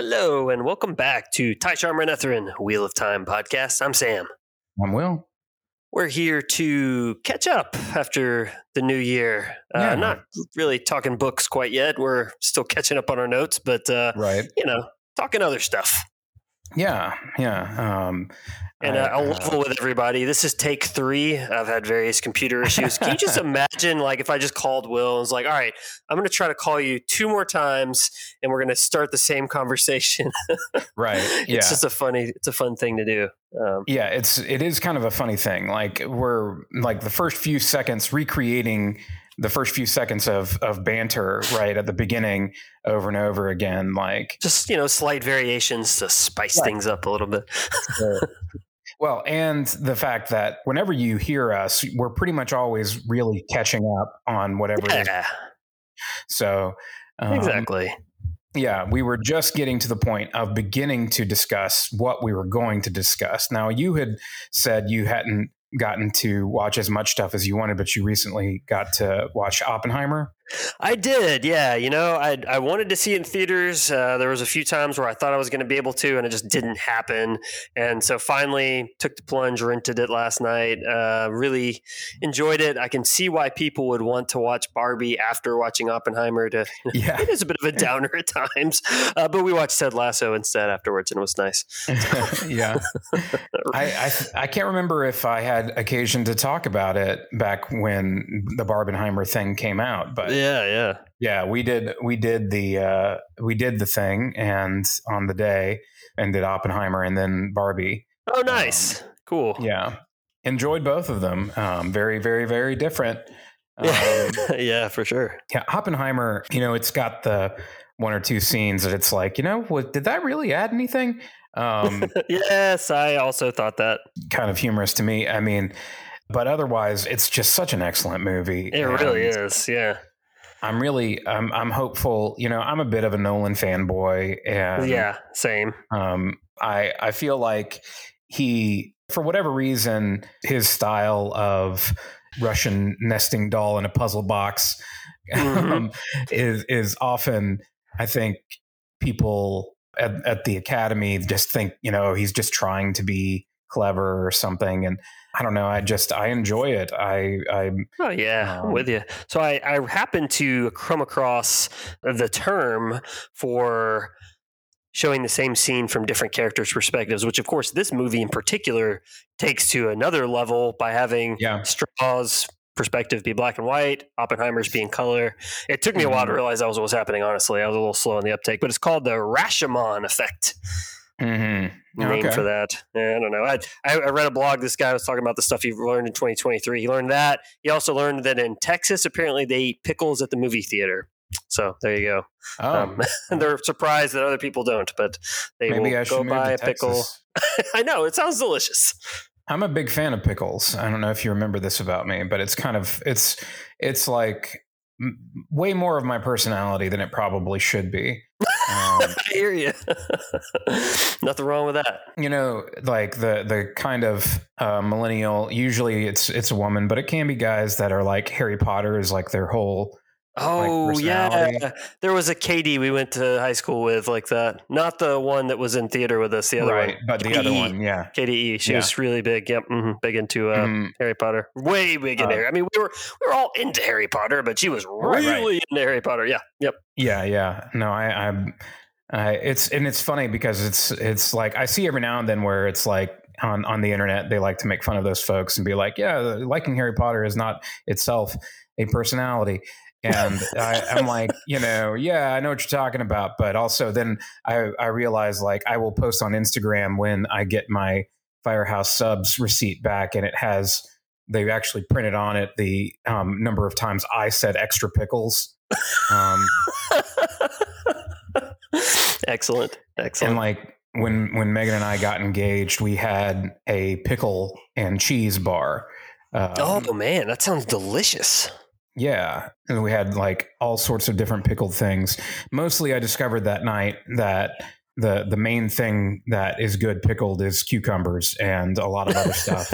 Hello, and welcome back to Ty Sharma Wheel of Time podcast. I'm Sam. I'm Will. We're here to catch up after the new year. Yeah. Uh, not really talking books quite yet. We're still catching up on our notes, but uh, Right. you know, talking other stuff. Yeah. Yeah. Um, And I- uh, I'll uh, level with everybody. This is take three. I've had various computer issues. Can you just imagine, like, if I just called Will and was like, "All right, I'm going to try to call you two more times, and we're going to start the same conversation." right. Yeah. It's just a funny, it's a fun thing to do. Um, yeah. It's it is kind of a funny thing. Like we're like the first few seconds recreating the first few seconds of of banter right at the beginning over and over again. Like just you know, slight variations to spice Right. things up a little bit. well, and the fact that whenever you hear us, we're pretty much always really catching up on whatever. it is. Yeah, So um, exactly. Yeah, we were just getting to the point of beginning to discuss what we were going to discuss. Now, you had said you hadn't gotten to watch as much stuff as you wanted, but you recently got to watch Oppenheimer. I did, yeah. You know, I I wanted to see it in theaters. Uh, there was a few times where I thought I was going to be able to, and it just didn't happen. And so finally, took the plunge, rented it last night. Uh, really enjoyed it. I can see why people would want to watch Barbie after watching Oppenheimer. To Yeah. it is a bit of a downer at times, uh, but we watched Ted Lasso instead afterwards, and it was nice. yeah. I, I I can't remember if I had occasion to talk about it back when the Barbenheimer thing came out, but Yeah, yeah. yeah, we did we did the uh, we did the thing and on the day and did Oppenheimer and then Barbie. Oh, nice, cool. Yeah. Enjoyed both of them. Um, very, very, very different. Um, Yeah, yeah, for sure. yeah, Oppenheimer, you know, it's got the one or two scenes that it's like, you know, what, did that really add anything? Um, yes, I also thought that. kind of humorous to me. I mean, but otherwise, it's just such an excellent movie. It really is. Yeah. I'm really, I'm, I'm hopeful. You know, I'm a bit of a Nolan fanboy, and yeah, same. Um, I I feel like he, for whatever reason, his style of Russian nesting doll in a puzzle box Mhm. um, is is often, I think, people at, at the academy just think you know he's just trying to be clever or something, and I don't know. I just I enjoy it. I I Oh yeah, Um, with you. So I, I happened to come across the term for showing the same scene from different characters' perspectives, which of course this movie in particular takes to another level by having yeah Strauss' perspective be black and white, Oppenheimer's being color. It took me a while to Mhm. realize that was what was happening. Honestly, I was a little slow on the uptake, but it's called the Rashomon effect. Mm-hmm. name okay. for that. Yeah, I don't know. I, I read a blog. This guy was talking about the stuff he learned in 2023. He learned that. He also learned that in Texas, apparently they eat pickles at the movie theater. So there you go. Oh, Um, they're surprised that other people don't, but they maybe will go buy a pickle. I know it sounds delicious. I'm a big fan of pickles. I don't know if you remember this about me, but it's kind of it's it's like m- way more of my personality than it probably should be. Um, I hear you. Nothing wrong with that. you know, like the the kind of uh, millennial. Usually, it's it's a woman, but it can be guys that are like Harry Potter is like their whole. Oh personality. yeah, there was a Katie we went to high school with like that. Not the one that was in theater with us. The other right, one, but the other one, yeah. KDE. She Yeah. was really big. Yep, hmm big into uh, Mhm. Harry Potter. Way big in Uh, there. I mean, we were we were all into Harry Potter, but she was really right. into Harry Potter. Yeah. Yep. Yeah, yeah. No, I, I'm. I, it's and it's funny because it's it's like I see every now and then where it's like on on the internet they like to make fun of those folks and be like, yeah, liking Harry Potter is not itself a personality. And I, I'm like, you know, yeah, I know what you're talking about, but also then I I realize like I will post on Instagram when I get my Firehouse subs receipt back, and it has they actually printed on it the um, number of times I said extra pickles. Um, Excellent. Excellent. And like when when Megan and I got engaged, we had a pickle and cheese bar. Um, oh man, that sounds delicious. Yeah, and we had like all sorts of different pickled things. Mostly, I discovered that night that the the main thing that is good pickled is cucumbers and a lot of other stuff.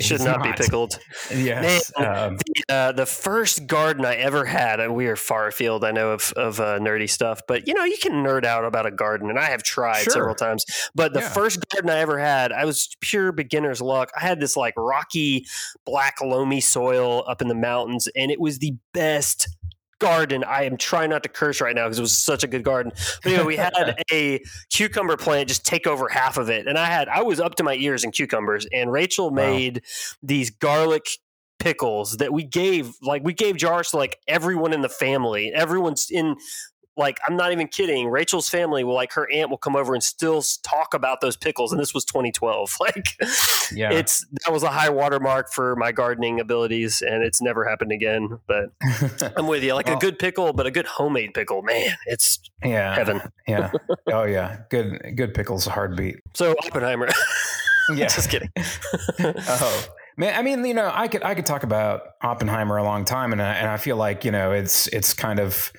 Should not, not, be pickled. Yes. Man, um, the, uh, the first garden I ever had, we are far afield, I know of, of uh, nerdy stuff, but you know, you can nerd out about a garden, and I have tried sure. several times. But the yeah. first garden I ever had, I was pure beginner's luck. I had this like rocky, black, loamy soil up in the mountains, and it was the best garden. I am trying not to curse right now because it was such a good garden. But anyway, we had a cucumber plant just take over half of it, and I had I was up to my ears in cucumbers. And Rachel made wow. these garlic pickles that we gave like we gave jars to like everyone in the family everyone's in like I'm not even kidding. Rachel's family will like her aunt will come over and still talk about those pickles, and this was 2012. Like, yeah, it's that was a high watermark for my gardening abilities, and it's never happened again. But I'm with you. Like well, a good pickle, but a good homemade pickle, man, it's yeah heaven. yeah. Oh yeah, good good pickles, a heartbeat. So Oppenheimer. yeah, just kidding. oh. Man, I mean, you know, I could I could talk about Oppenheimer a long time, and I, and I feel like you know it's it's kind of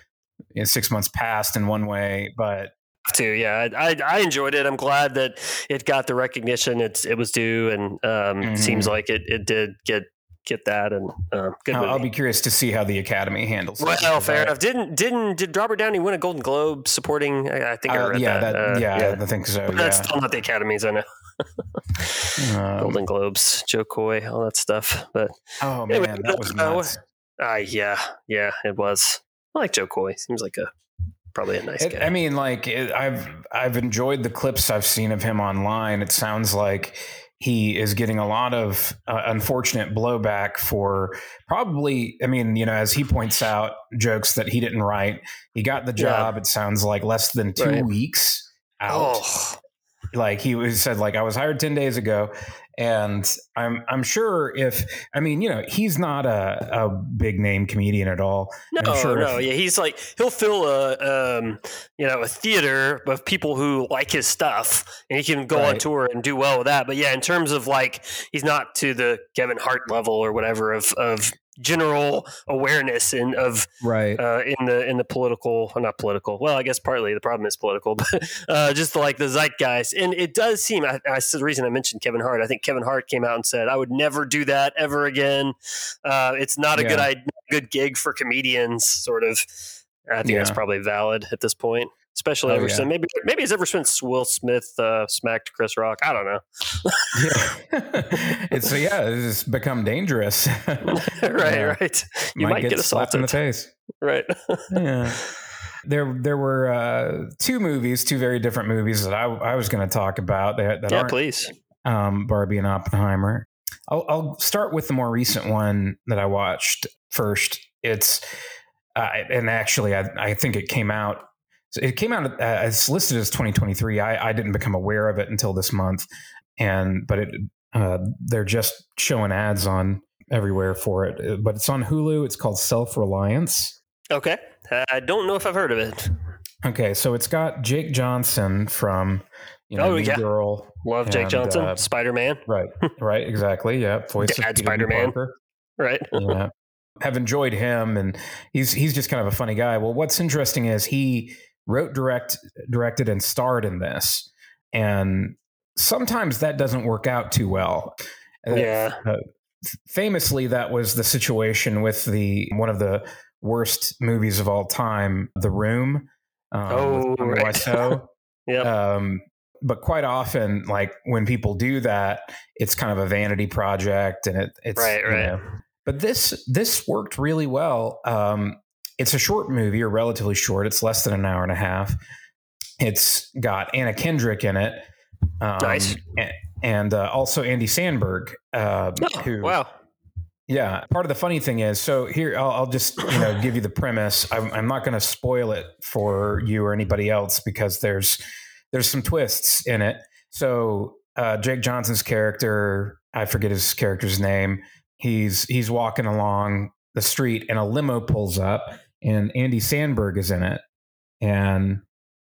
you know, six months passed in one way, but too. Yeah, I, I enjoyed it. I'm glad that it got the recognition it's it was due, and um, mm-hmm. seems like it it did get get that. And uh, good. I'll, I'll, be curious to see how the Academy handles. Well, that. fair enough. Didn't didn't did Robert Downey win a Golden Globe supporting? I, I think uh, I read yeah, that. that uh, yeah, yeah, I think so. Yeah. That's still not the Academies. I know. um, Golden Globes, Jo Koy, all that stuff. But oh man, anyway, that was nuts. Uh, yeah, yeah, it was. I like Jo Koy. Seems like a probably a nice it, guy. I mean, like it, I've I've enjoyed the clips I've seen of him online. It sounds like he is getting a lot of uh, unfortunate blowback for probably. I mean, you know, as he points out, jokes that he didn't write. He got the job. Yeah. It sounds like less than two right. weeks out. Oh. Like he was said, like I was hired ten days ago, and I'm I'm sure if I mean you know he's not a, a big name comedian at all. No, sure no, if, yeah, he's like he'll fill a um, you know a theater of people who like his stuff, and he can go right. on tour and do well with that. But yeah, in terms of like he's not to the Kevin Hart level or whatever of of general awareness in of right. uh, in the in the political not political well I guess partly the problem is political but uh, just like the zeitgeist. And it does seem I, I the reason I mentioned Kevin Hart I think Kevin Hart came out and said I would never do that ever again. Uh, it's not a yeah. good good gig for comedians sort of. I think yeah. that's probably valid at this point especially oh, ever yeah. since maybe maybe it's ever since Will Smith uh, smacked Chris Rock. I don't know. yeah. it's yeah, it's become dangerous. right, yeah. right. You might, might get, get assaulted in the face. Right. yeah. There, there were uh, two movies, two very different movies that I, I was going to talk about. That, that yeah, please. Um, Barbie and Oppenheimer. I'll, I'll start with the more recent one that I watched first. It's uh, and actually, I, I think it came out so it came out uh, as listed as 2023. I, I, didn't become aware of it until this month, and but it uh, they're just showing ads on everywhere for it. Uh, but it's on Hulu. It's called Self Reliance. Okay, I don't know if I've heard of it. Okay, so it's got Jake Johnson from you know, oh yeah, Girl. Love and, Jake Johnson, uh, Spider Man. Right, right, exactly. Yeah, voice Dad Spider Man. Right. yeah, have enjoyed him, and he's he's just kind of a funny guy. Well, what's interesting is he wrote, direct, directed, and starred in this. And sometimes that doesn't work out too well. Uh, yeah. Uh, famously, that was the situation with the one of the worst movies of all time, The Room. Um, oh, right. yeah. Um, but quite often, like when people do that, it's kind of a vanity project, and it, it's right, right. You know, but this this worked really well. Um, it's a short movie, or relatively short. It's less than an hour and a half. It's got Anna Kendrick in it. Um, nice. And, and uh, also Andy Samberg, Uh, oh, who, wow. Yeah. Part of the funny thing is, so here I'll, I'll just you know give you the premise. I'm, I'm not going to spoil it for you or anybody else because there's there's some twists in it. So uh, Jake Johnson's character, I forget his character's name. He's he's walking along the street and a limo pulls up and Andy Samberg is in it. And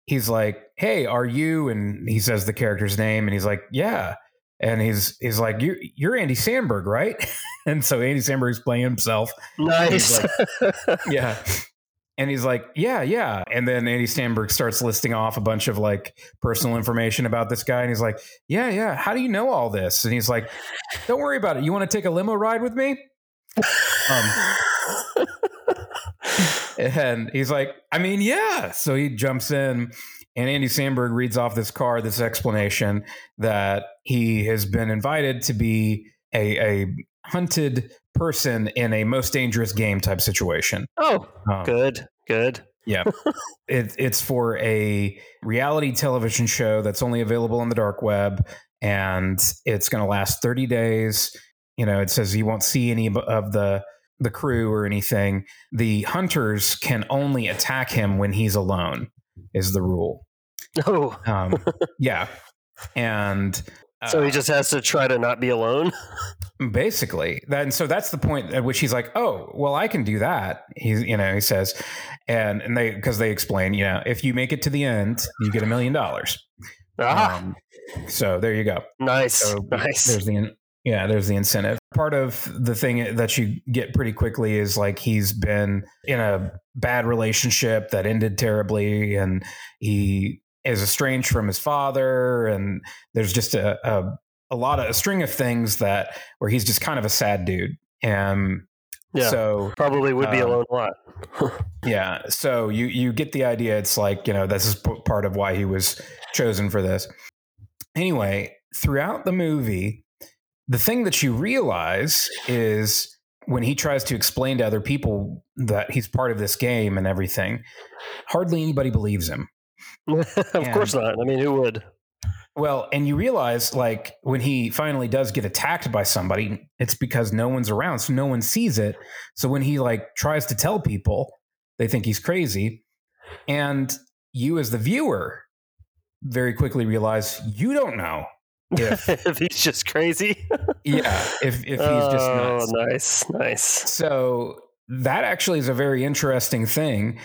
he's like, Hey, are you? And he says the character's name and he's like, Yeah. And he's he's like, You're you're Andy Samberg, right? and so Andy Samberg's playing himself. Nice. Like, yeah. And he's like, yeah, yeah. And then Andy Samberg starts listing off a bunch of like personal information about this guy. And he's like, yeah, yeah. How do you know all this? And he's like, don't worry about it. You want to take a limo ride with me? Um, and he's like, I mean, yeah. So he jumps in, and Andy Samberg reads off this card, this explanation that he has been invited to be a, a hunted person in a most dangerous game type situation. Oh, um, good, good. Yeah. it, it's for a reality television show that's only available on the dark web, and it's going to last 30 days. You know, it says you won't see any of the the crew or anything. The hunters can only attack him when he's alone. Is the rule? Oh, um, yeah. And so he uh, just has to try to not be alone. Basically, then so that's the point at which he's like, "Oh, well, I can do that." He's, you know, he says, and and they because they explain, you know, if you make it to the end, you get a million dollars. Ah. Um, so there you go. Nice, so nice. There's the yeah, there's the incentive. Part of the thing that you get pretty quickly is like he's been in a bad relationship that ended terribly, and he is estranged from his father, and there's just a, a, a lot of a string of things that where he's just kind of a sad dude. And yeah, so probably would be um, alone a lot. yeah, so you you get the idea. It's like you know this is part of why he was chosen for this. Anyway, throughout the movie, the thing that you realize is when he tries to explain to other people that he's part of this game and everything, hardly anybody believes him. of and, course not. I mean, who would? Well, and you realize, like, when he finally does get attacked by somebody, it's because no one's around, so no one sees it. So when he like tries to tell people, they think he's crazy, and you as the viewer very quickly realize you don't know if, if he's just crazy. yeah, if if he's oh, just nuts. nice, nice. So that actually is a very interesting thing,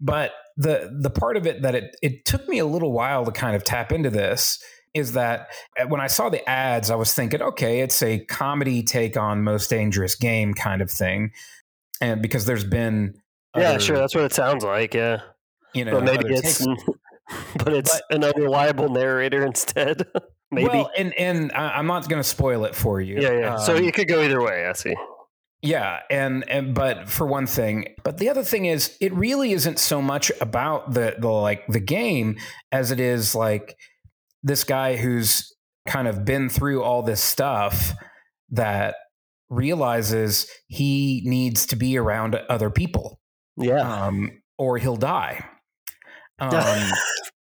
but the the part of it that it it took me a little while to kind of tap into this is that uh, when I saw the ads, I was thinking, okay, it's a comedy take on Most Dangerous Game kind of thing, and because there's been yeah, other, sure, that's what it sounds like, yeah. You know, but maybe it's takes, but it's but, an unreliable narrator instead. Maybe. Well, and and I'm not going to spoil it for you. Yeah, yeah. Um, so it could go either way. I see. Yeah, and and but for one thing, but the other thing is, it really isn't so much about the the like the game as it is like this guy who's kind of been through all this stuff that realizes he needs to be around other people. Yeah. Um, or he'll die. Um,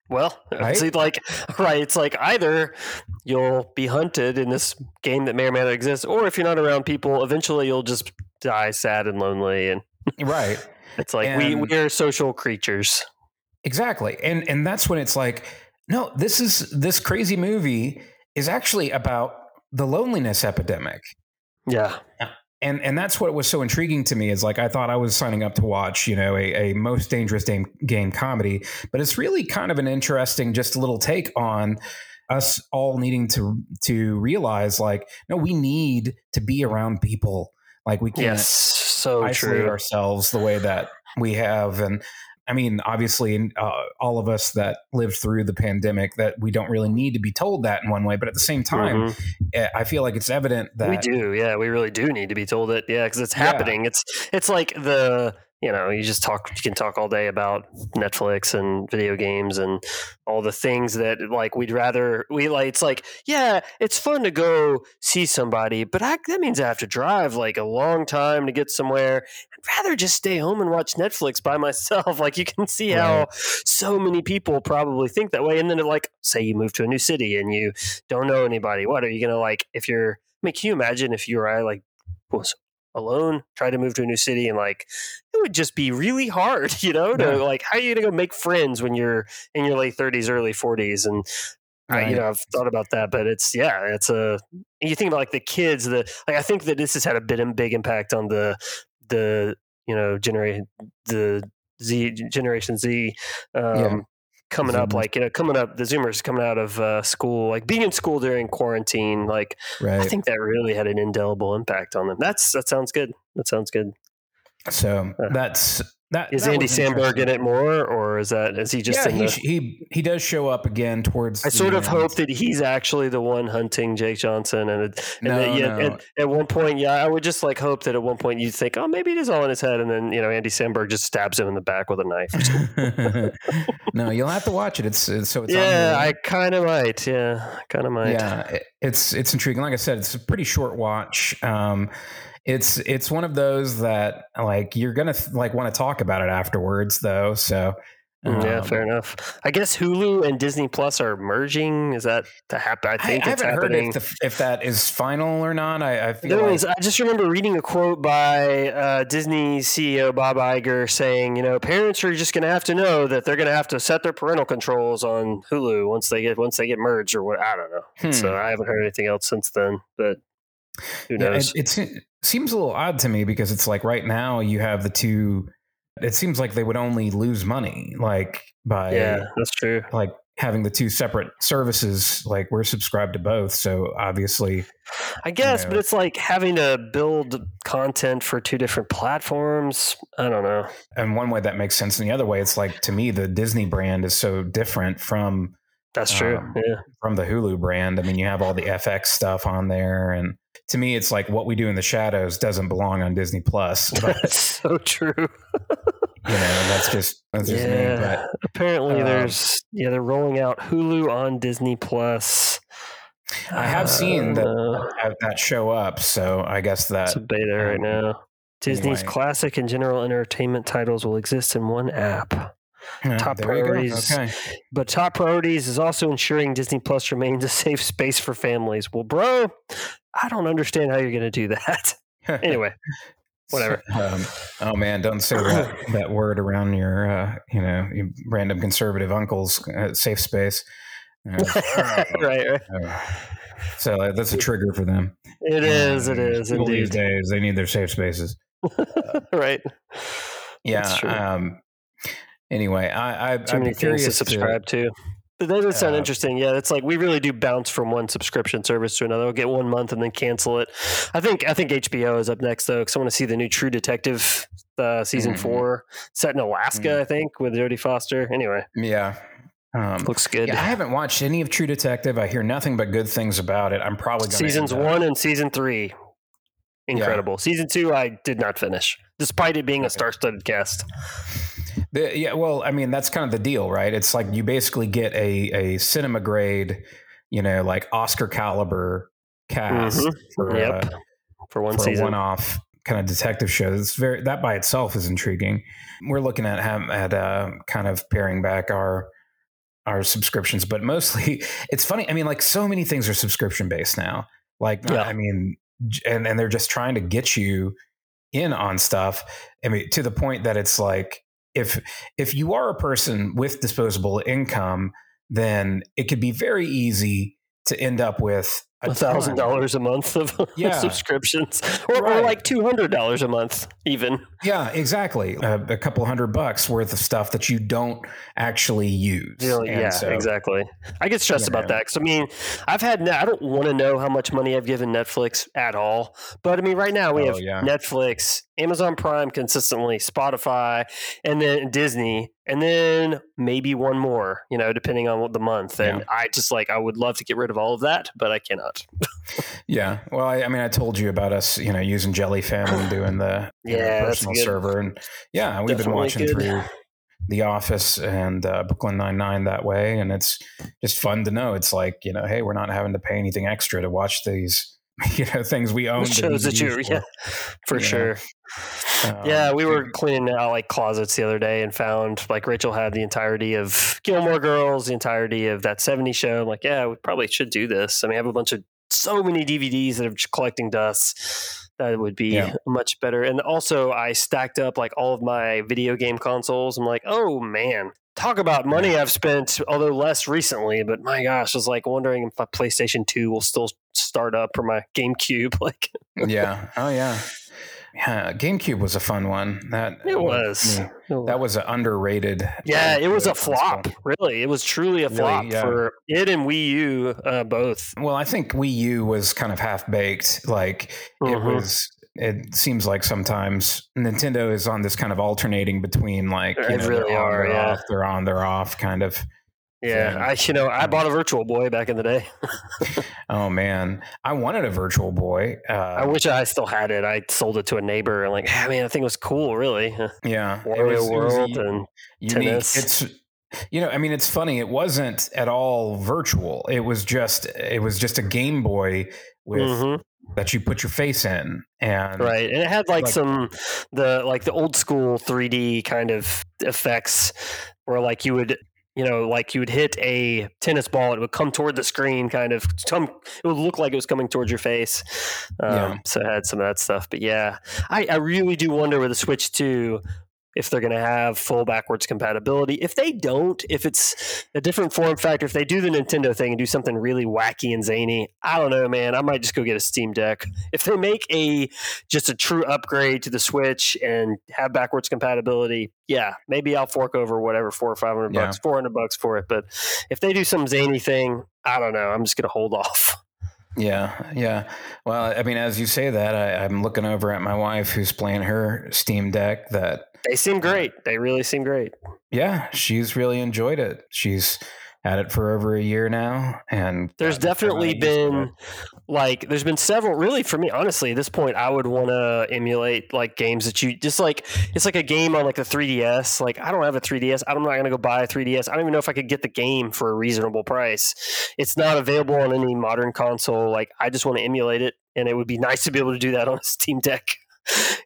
well, right? it's like right. It's like either you'll be hunted in this game that may or may not exist, or if you're not around people, eventually you'll just die sad and lonely. And right, it's like and we we are social creatures. Exactly, and and that's when it's like, no, this is this crazy movie is actually about the loneliness epidemic. Yeah uh, and and that's what was so intriguing to me is like I thought I was signing up to watch you know a, a most dangerous game game comedy, but it's really kind of an interesting just a little take on us all needing to to realize like no we need to be around people like we can't yes, so isolate true. ourselves the way that we have and I mean, obviously, uh, all of us that lived through the pandemic, that we don't really need to be told that in one way. But at the same time, mm-hmm. I feel like it's evident that we do. Yeah, we really do need to be told it. Yeah, because it's happening. Yeah. It's it's like the you know, you just talk, you can talk all day about Netflix and video games and all the things that like we'd rather, we like, it's like, yeah, it's fun to go see somebody, but I, that means I have to drive like a long time to get somewhere. I'd rather just stay home and watch Netflix by myself. Like you can see right. how so many people probably think that way. And then like, say you move to a new city and you don't know anybody. What are you going to like, if you're, I mean, can you imagine if you or I like was alone, try to move to a new city, and like it would just be really hard, you know, to yeah. like how are you gonna go make friends when you're in your late thirties, early forties, and right. I, you know, I've thought about that, but it's yeah, it's a. You think about like the kids, the like. I think that this has had a bit of big impact on the the you know generation the Z generation Z. Um, yeah coming Zoomers. up like you know coming up the zoomers coming out of uh, school like being in school during quarantine like right. i think that really had an indelible impact on them that's that sounds good that sounds good so uh, that's that Is that Andy was Samberg in it more, or is that is he just yeah, in he, the? he he does show up again towards. I sort of end. hope that he's actually the one hunting Jake Johnson, and, it, and No, that, yeah, no. At, at one point, yeah, I would just like hope that at one point you'd think, oh, maybe it is all in his head, and then you know Andy Samberg just stabs him in the back with a knife. no, you'll have to watch it. It's, it's so it's yeah, I kind of might. Yeah, kind of might. yeah, it- it's it's intriguing. Like I said, it's a pretty short watch. Um, it's it's one of those that like you're gonna like want to talk about it afterwards, though. So Mm, yeah, um, fair enough. I guess Hulu and Disney Plus are merging. Is that to happen? I I, think I it's haven't heard if, the, if that is final or not. I, I feel like was, I just remember reading a quote by uh, Disney CEO Bob Iger saying, you know, parents are just going to have to know that they're going to have to set their parental controls on Hulu once they get once they get merged or what. I don't know. Hmm. So I haven't heard anything else since then, but who Yeah, it, it seems a little odd to me because it's like right now you have the two. It seems like they would only lose money, like by yeah, that's true. like having the two separate services. Like we're subscribed to both, so obviously, I guess, know. but it's like having to build content for two different platforms. I don't know. and one way that makes sense, and the other way, it's like to me the Disney brand is so different from That's true. Um, yeah. from the Hulu brand. I mean, you have all the FX stuff on there, and to me, it's like what we do in the shadows doesn't belong on Disney Plus. That's so true. you know, that's just that's just me. But Apparently, Um, there's yeah they're rolling out Hulu on Disney Plus. I have seen that Uh, have that show up, so I guess that it's a beta right um, now. Disney's anyway. classic and general entertainment titles will exist in one app. Yeah, top there you go. priorities. Okay, But top priorities is also ensuring Disney Plus remains a safe space for families. Well, bro, I don't understand how you're going to do that. anyway, whatever. Um, oh man, don't say that that word around your uh, you know your random conservative uncle's uh, safe space. Uh, right, right. uh, so uh, that's a trigger for them. It is. It is people these indeed. days they need their safe spaces. right. Yeah. Um, anyway, I, I Too I'd many things to subscribe to. But that does sound Uh, interesting. Yeah, it's like we really do bounce from one subscription service to another. We'll get one month and then cancel it. I think I think HBO is up next though, because I want to see the new True Detective uh, season Mhm. four set in Alaska. Mhm. I think with Jodie Foster. Anyway, Yeah. Um, looks good. yeah, I haven't watched any of True Detective. I hear nothing but good things about it. I'm probably going Seasons one and season three, incredible. Season two, I did not finish, despite it being a star-studded cast. The, yeah, well, I mean, that's kind of the deal, right? It's like you basically get a a cinema grade, you know, like Oscar caliber cast Mhm. for, Yep. uh, For one for season. one-off kind of detective show. It's very that by itself is intriguing. We're looking at at uh, kind of paring back our our subscriptions, but mostly it's funny. I mean, like so many things are subscription based now. Like Yeah. I mean, and and they're just trying to get you in on stuff. I mean, to the point that it's like if if you are a person with disposable income, then it could be very easy to end up with a thousand dollars a month of Yeah. subscriptions, or, or like two hundred dollars a month, even. Yeah, exactly. Uh, a couple hundred bucks worth of stuff that you don't actually use. Yeah, yeah, so- exactly. I get stressed you about that because I mean, I've had. I don't want to know how much money I've given Netflix at all, but I mean, right now we Oh, have yeah. Netflix, Amazon Prime consistently, Spotify, and then Disney, and then maybe one more. You know, depending on what the month. And Yeah. I just like I would love to get rid of all of that, but I cannot. Yeah. Well, I, I mean, I told you about us, you know, using Jellyfin and doing the you know, personal server, and yeah, we've been watching good. through The Office and uh, Brooklyn Nine Nine that way, and it's just fun to know. It's like you know, hey, we're not having to pay anything extra to watch these. You know, things we own. Shows that you, for. yeah, for Yeah. sure. Um, Yeah, we were cleaning out like closets the other day and found like Rachel had the entirety of Gilmore Girls, the entirety of that 70 show. I'm like, yeah, we probably should do this. I mean, I have a bunch of so many DVDs that are collecting dust. That would be Yeah. much better. And also, I stacked up like all of my video game consoles. I'm like, oh man, talk about money I've spent, although less recently. But my gosh, I was like wondering if my PlayStation 2 will still start up or my GameCube. Like, yeah. Oh yeah. Yeah. GameCube was a fun one. That it was. I mean, That was an underrated. Yeah, it was a console. flop. Really, it was truly a Really, flop yeah. for it and Wii U uh, both. Well, I think Wii U was kind of half baked. Like it Mhm. was it seems like sometimes Nintendo is on this kind of alternating between like you know, really they're on, are, they're yeah. off, they're on, they're off, kind of. Yeah, thing. I you know I bought a Virtual Boy back in the day. Oh man, I wanted a Virtual Boy. Uh, I wish I still had it. I sold it to a neighbor and like, ah, man, I think it was cool, really. yeah, Wario was- it was World and unique. tennis. It's you know, I mean, it's funny. It wasn't at all virtual. It was just it was just a Game Boy with Mhm. That you put your face in, and right, and it had like, like- some the like the old school 3D kind of effects where like you would. You know, like you would hit a tennis ball, it would come toward the screen, kind of. Come, it would look like it was coming towards your face. Um, Yeah. So it had some of that stuff. But yeah, I, I really do wonder with the Switch 2 if they're going to have full backwards compatibility. If they don't, if it's a different form factor, if they do the Nintendo thing and do something really wacky and zany, I don't know, man. I might just go get a Steam Deck. If they make a just a true upgrade to the Switch and have backwards compatibility, yeah, maybe I'll fork over whatever four or five hundred Yeah. bucks, four hundred bucks for it. But if they do some zany thing, I don't know. I'm just going to hold off. Yeah, yeah. Well, I mean, as you say that, I, I'm looking over at my wife who's playing her Steam Deck. That They seem great. They really seem great. yeah, she's really enjoyed it. She's at it for over a year now, and There's gotten a fair amount definitely of use out of been like there's been several really for me honestly at this point I would want to emulate like games that you just like it's like a game on like the 3DS like I don't have a 3DS I'm not going to go buy a 3DS I don't even know if I could get the game for a reasonable price. It's not available on any modern console. Like I just want to emulate it and it would be nice to be able to do that on a Steam Deck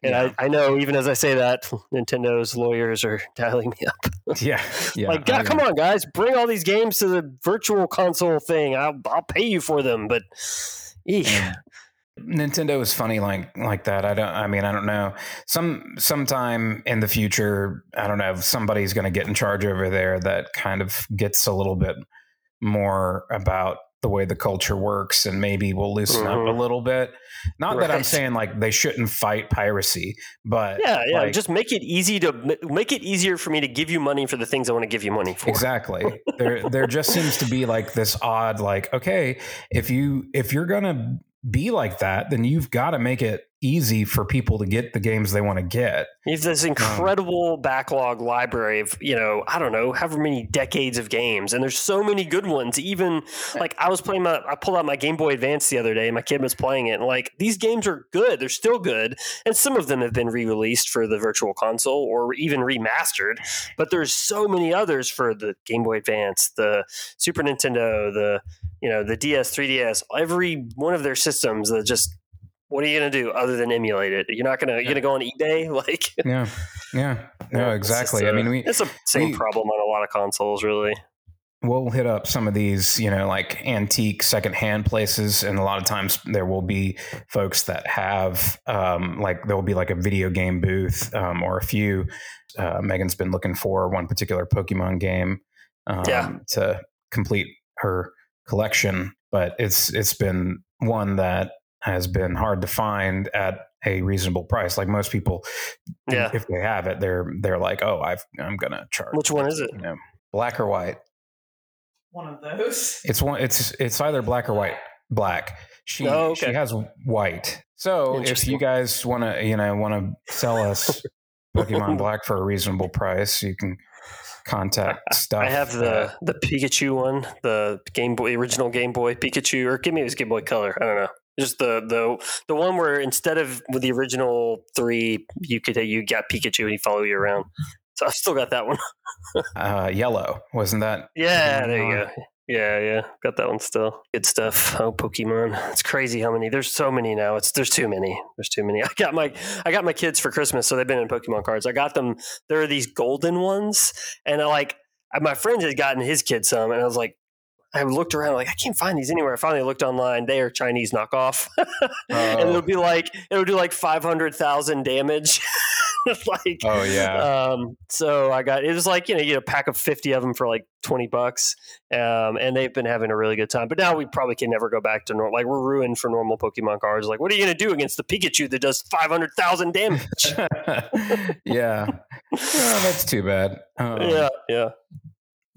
and Yeah. I, I know even as I say that Nintendo's lawyers are dialing me up Yeah, yeah. like, God, come on, guys, bring all these games to the virtual console thing. I'll, I'll pay you for them, but eesh. Yeah. Nintendo is funny like like that. I don't. I mean, I don't know. Some sometime in the future, I don't know. if Somebody's going to get in charge over there that kind of gets a little bit more about the way the culture works, and maybe we'll loosen up Mhm. a little bit. Not that I'm saying like they shouldn't fight piracy, but yeah, yeah. like- just make it easy to make it easier for me to give you money for the things I want to give you money for. Exactly. there there just seems to be like this odd like okay, if you if you're going to be like that, then you've got to make it easy for people to get the games they want to get. You have this um, incredible backlog library of, you know, I don't know, however many decades of games. And there's so many good ones. Even like I was playing my, I pulled out my Game Boy Advance the other day and my kid was playing it. And like these games are good. They're still good. And some of them have been re released for the virtual console or even remastered. But there's so many others for the Game Boy Advance, the Super Nintendo, the, you know, the DS, 3DS, every one of their systems that just, what are you going to do other than emulate it? You're not going to, you're going to go on eBay? Like, Yeah. Yeah. No, exactly. I a- mean, we it's the same we- problem on a lot of consoles, really. we'll hit up some of these, you know, like antique secondhand places, and a lot of times there will be folks that have, um, like, there will be like a video game booth um, or a few. Uh, Megan's been looking for one particular Pokemon game um, Yeah. to complete her collection, but it's it's been one that has been hard to find at a reasonable price. Like most people, Yeah. if they have it, they're they're like, oh, I've, I'm gonna charge. Which one is it? You know, black or white. One of those. It's one. It's it's either black or white. Black. She Oh, okay. she has white. So if you guys want to, you know, want to sell us Pokemon Black for a reasonable price, you can contact stuff. I have the uh, the Pikachu one, the Game Boy original Game Boy Pikachu, or give me his Game Boy Color. I don't know. Just the the the one where instead of with the original three, you could you got Pikachu and he follow you around. So I've still got that one. uh, yellow. Wasn't that? Yeah, there you go. Yeah, yeah, got that one still. Good stuff. Oh, Pokemon! It's crazy how many. There's so many now. It's there's too many. There's too many. I got my I got my kids for Christmas, so they've been in Pokemon cards. I got them. There are these golden ones, and I like my friend had gotten his kid some, and I was like. I looked around like I can't find these anywhere. I finally looked online. They are Chinese knockoff, and it'll be like it'll do like five hundred thousand damage. like Oh yeah. um, so I got it was like you know you get a pack of fifty of them for like twenty bucks, um, and they've been having a really good time. But now we probably can never go back to normal. Like we're ruined for normal Pokemon cards. Like what are you going to do against the Pikachu that does five hundred thousand damage? yeah. Oh, that's too bad. Um, yeah, yeah,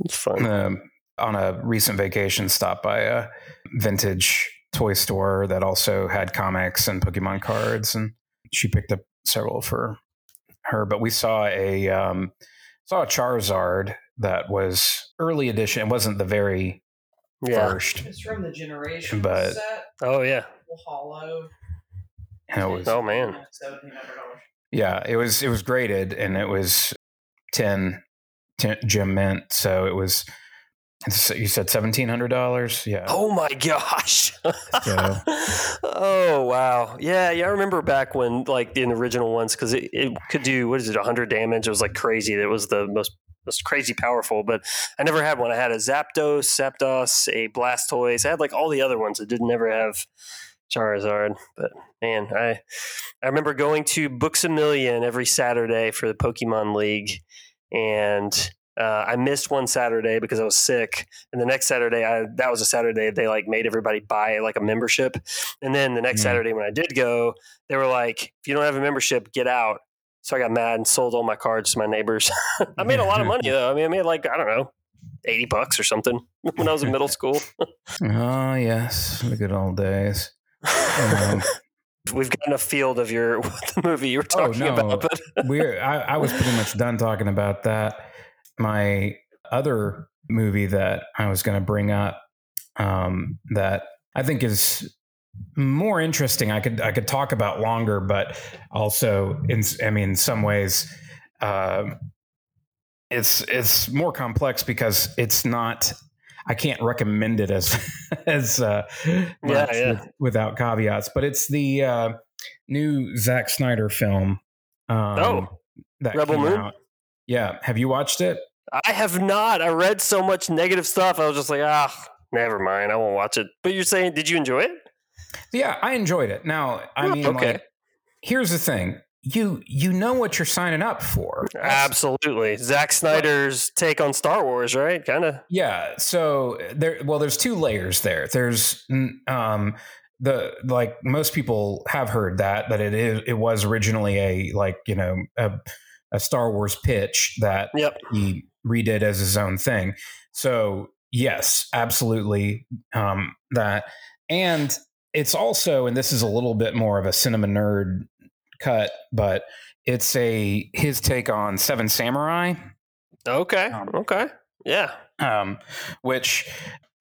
it's fun. On a recent vacation, stopped by a vintage toy store that also had comics and Pokemon cards, and she picked up several for her. But we saw a um, saw a Charizard that was early edition. It wasn't the very Yeah. first. It's from the Generation But- set. Oh yeah. Hollow. And it was Oh, man. Seventeen hundred dollars. yeah, it was it was graded and it was 10, 10 gem mint. So it was. You said seventeen hundred dollars. Yeah. Oh my gosh. So- oh wow. Yeah, yeah. I remember back when like the original ones because it, it could do what is it, hundred damage. It was like crazy. It was the most most crazy powerful. But I never had one. I had a Zapdos, Zapdos, a Blastoise. I had like all the other ones. I did never have Charizard. But man, I I remember going to Books a Million every Saturday for the Pokemon League, and uh, I missed one Saturday because I was sick. And the next Saturday, I, that was a Saturday they like made everybody buy like a membership. And then the next Mm. Saturday when I did go, they were like, "If you don't have a membership, get out." So I got mad and sold all my cards to my neighbors. I made a lot of money though. I mean, I made like I don't know, eighty bucks or something when I was in middle school. Oh yes, the good old days. Um, We've gotten a field of your the movie you were Oh, talking no. about, but we're I, I was pretty much done talking about that. My other movie that I was going to bring up um, that I think is more interesting. I could I could talk about longer, but also in I mean, in some ways, uh, it's it's more complex because it's not. I can't recommend it as as uh, much yeah. with- without caveats, but it's the uh, new Zack Snyder film. Um, Oh, that Rebel Moon? out. Yeah, have you watched it? I have not. I read so much negative stuff. I was just like, ah, never mind. I won't watch it. But you're saying, did you enjoy it? Yeah, I enjoyed it. Now, I Oh, mean, okay. like, here's the thing: you you know what you're signing up for. That's- Absolutely. Zack Snyder's take on Star Wars, right? Kind of. Yeah. So there, well, there's two layers there. There's um, the like most people have heard that that it is it was originally a like you know a, a Star Wars pitch that Yep. he redid as his own thing. So yes, absolutely um, that, and it's also, and this is a little bit more of a cinema nerd cut, but it's a his take on Seven Samurai Okay. Um, okay. Yeah. um, which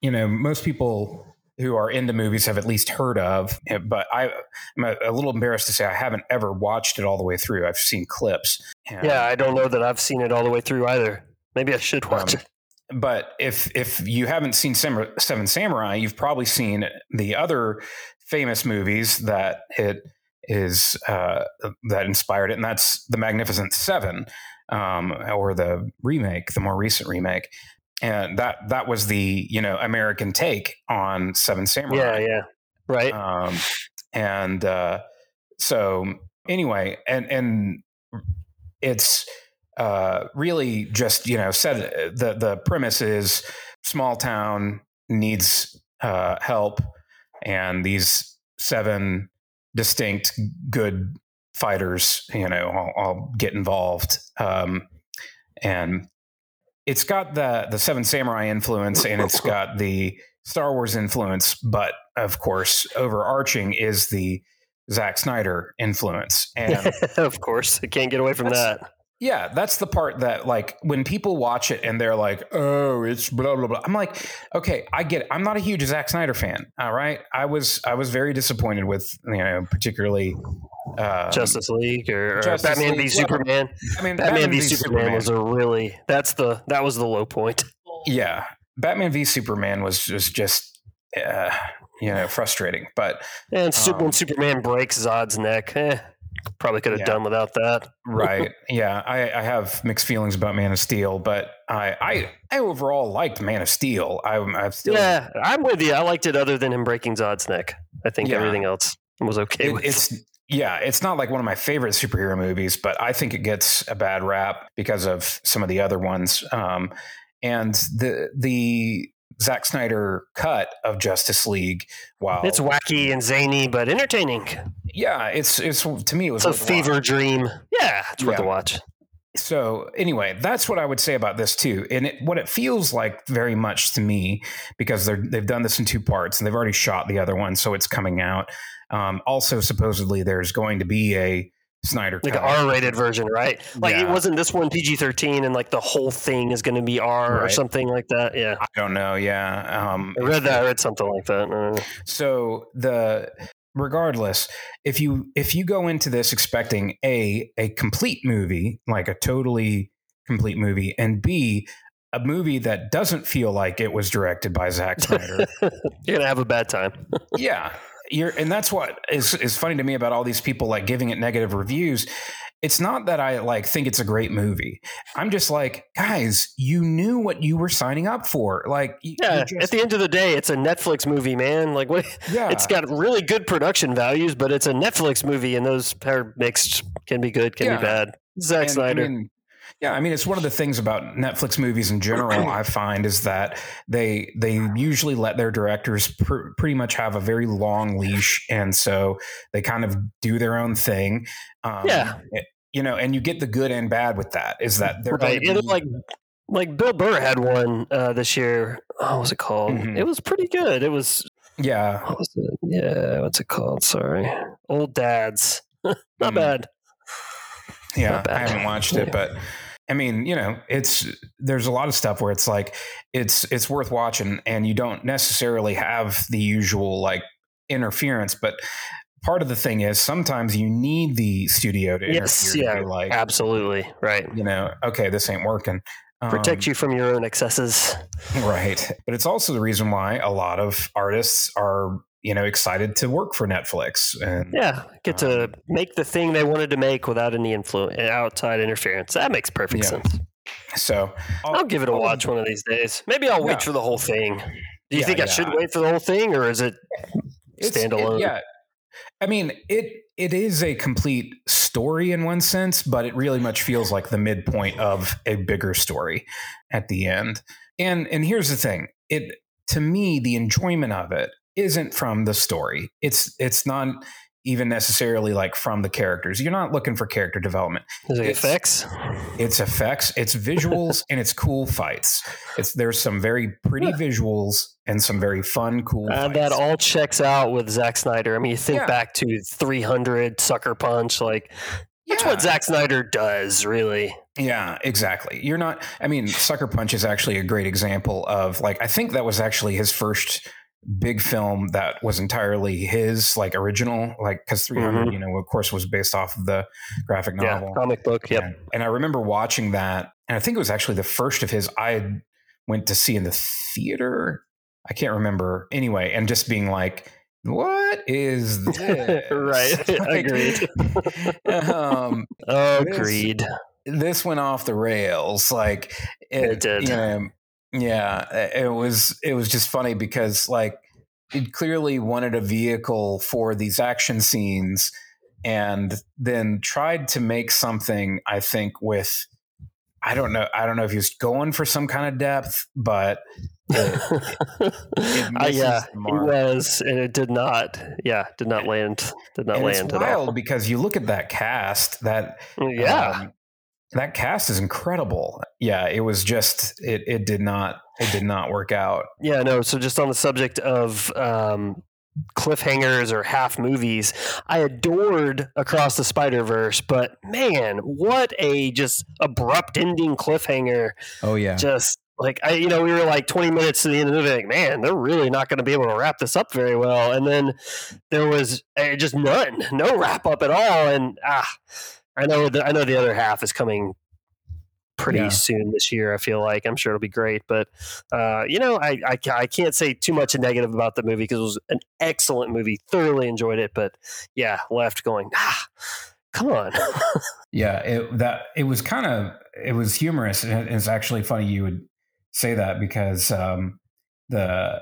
you know most people who are into movies have at least heard of. eh, But I, I'm a, a little embarrassed to say I haven't ever watched it all the way through. I've seen clips. Yeah. I don't know that I've seen it all the way through either. Maybe I should watch Um, it. But if if you haven't seen Seven Samurai, you've probably seen the other famous movies that it is uh, that inspired it, and that's the Magnificent Seven, um, or the remake, the more recent remake. And that that was the you know American take on Seven Samurai. Yeah. Yeah. Right. Um, and uh, so anyway, and and it's uh, really just you know said the the premise is small town needs uh, help, and these seven distinct good fighters, you know, all, all get involved, um, and it's got the the Seven Samurai influence, and it's got the Star Wars influence, but of course, overarching is the Zack Snyder influence. And of course. I can't get away from that. Yeah, that's the part that, like, when people watch it and they're like, oh, it's blah, blah, blah. I'm like, okay, I get it. I'm not a huge Zack Snyder fan. All right. I was, I was very disappointed with, you know, particularly. Um, Justice League or, or Justice Batman v League, Superman. I mean, Batman, v Superman, was a really that's the that was the low point. yeah, Batman v Superman was, was just, uh, you know, frustrating. But And Super, when Um, Superman breaks Zod's neck, eh, probably could have Yeah. done without that. right yeah I, I have mixed feelings about man of steel but i i, I overall liked man of steel i, i've still yeah, I'm with you. I liked it other than him breaking Zod's neck. I think Yeah. everything else was okay it- it's yeah it's not like one of my favorite superhero movies but i think it gets a bad rap because of some of the other ones um and the the Zack Snyder cut of Justice League, Wow, It's wacky and zany, but entertaining. yeah, it's it's to me it was It's a worth fever dream. Yeah, it's worth Yeah. a watch. so anyway, that's what I would say about this too, and it, what it feels like very much to me because they're they've done this in two parts and they've already shot the other one, so it's coming out. Um, also, supposedly there's going to be a Snyder like an. R-rated version, right? Like it wasn't this one PG-13, and like the whole thing is going to be R or something like that. Yeah, I don't know. Yeah, um, I read that. I read something like that. Uh, So the regardless, if you if you go into this expecting a a complete movie, like a totally complete movie, and b a movie that doesn't feel like it was directed by Zack Snyder, You're gonna have a bad time. yeah, you're, and that's what is is funny to me about all these people like giving it negative reviews. It's not that I like think it's a great movie. I'm just like, guys, you knew what you were signing up for. Like, Yeah, just- at the end of the day, it's a Netflix movie, man. Like, what? yeah, It's got really good production values, but it's a Netflix movie, and those are mixed. Can be good, can Yeah. be bad. Zack And, I Snyder. mean, yeah, I mean, it's one of the things about Netflix movies in general. I find is that they they usually let their directors pr- pretty much have a very long leash, and so they kind of do their own thing. Um, Yeah. it- you know, and you get the good and bad with that. Is that they're right. It, like, like Bill Burr had one uh, this year. Oh, what was it called? Mhm. It was pretty good. It was yeah, what was it? Yeah, what's it called? Sorry, Old Dads. Not Mm. bad. Yeah. I haven't watched it, but I mean, you know, it's there's a lot of stuff where it's like it's it's worth watching, and you don't necessarily have the usual like interference, but part of the thing is sometimes you need the studio to Yes, interfere yeah, like Absolutely right. you know okay this ain't working Protect um, you from your own excesses. right but it's also the reason why a lot of artists are you know excited to work for netflix and Yeah, get to um, make the thing they wanted to make without any influence, outside interference. That makes perfect Yeah. sense. so I'll give it a watch one of these days. Maybe I'll Yeah. wait for the whole thing. Do you Yeah, think I should wait for the whole thing, or is it It's- it- standalone? yeah, I mean it. It is a complete story in one sense, but it really much feels like the midpoint of a bigger story at the end. And and here's the thing: it to me, the enjoyment of it isn't from the story. It's it's not even necessarily like from the characters. You're not looking for character development. Is it It's- effects? It's effects, it's visuals, and it's cool fights. It's there's some very pretty visuals and some very fun, cool. Uh, that all checks out with Zack Snyder. I mean, you think Yeah. back to 300 Sucker Punch, like that's Yeah. what Zack Snyder does, really. Yeah, exactly. You're not. I mean, Sucker Punch is actually a great example of like. I think that was actually his first big film that was entirely his, like original, like because 300, Mhm. you know, of course, was based off of the graphic novel. Yeah, comic book. Yep. And, and I remember watching that, and I think it was actually the first of his I went to see in the theater. I can't remember anyway, and just being like, "What is this?" Right. Like, Agreed. um, Oh, This- agreed. this went off the rails. Like It did. You know, yeah, it was. It was just funny because like it clearly wanted a vehicle for these action scenes, and then tried to make something. I think with. I don't know. I don't know if he was going for some kind of depth, but it, Uh, yeah, it was, and it did not. Yeah, did not land. Did not and it's land at wild all. because you look at that cast. That Yeah, Um, that cast is incredible. Yeah, it was just it it did not it did not work out. yeah. No. So just on the subject of um, cliffhangers or half movies, I adored Across the Spider Verse, but man, what a just abrupt ending cliffhanger. Oh yeah. Just like I, you know, we were like 20 minutes to the end of the movie, like, man, they're really not going to be able to wrap this up very well. And then there was uh, just none, no wrap up at all. And ah, I know, the, I know the other half is coming pretty Yeah. soon this year. I feel like I'm sure it'll be great, but uh, you know, I, I I can't say too much negative about the movie because it was an excellent movie. Thoroughly enjoyed it, but yeah, left going ah, come on. Yeah, it, that it was kind of it was humorous. And it's actually funny you would say that because um, the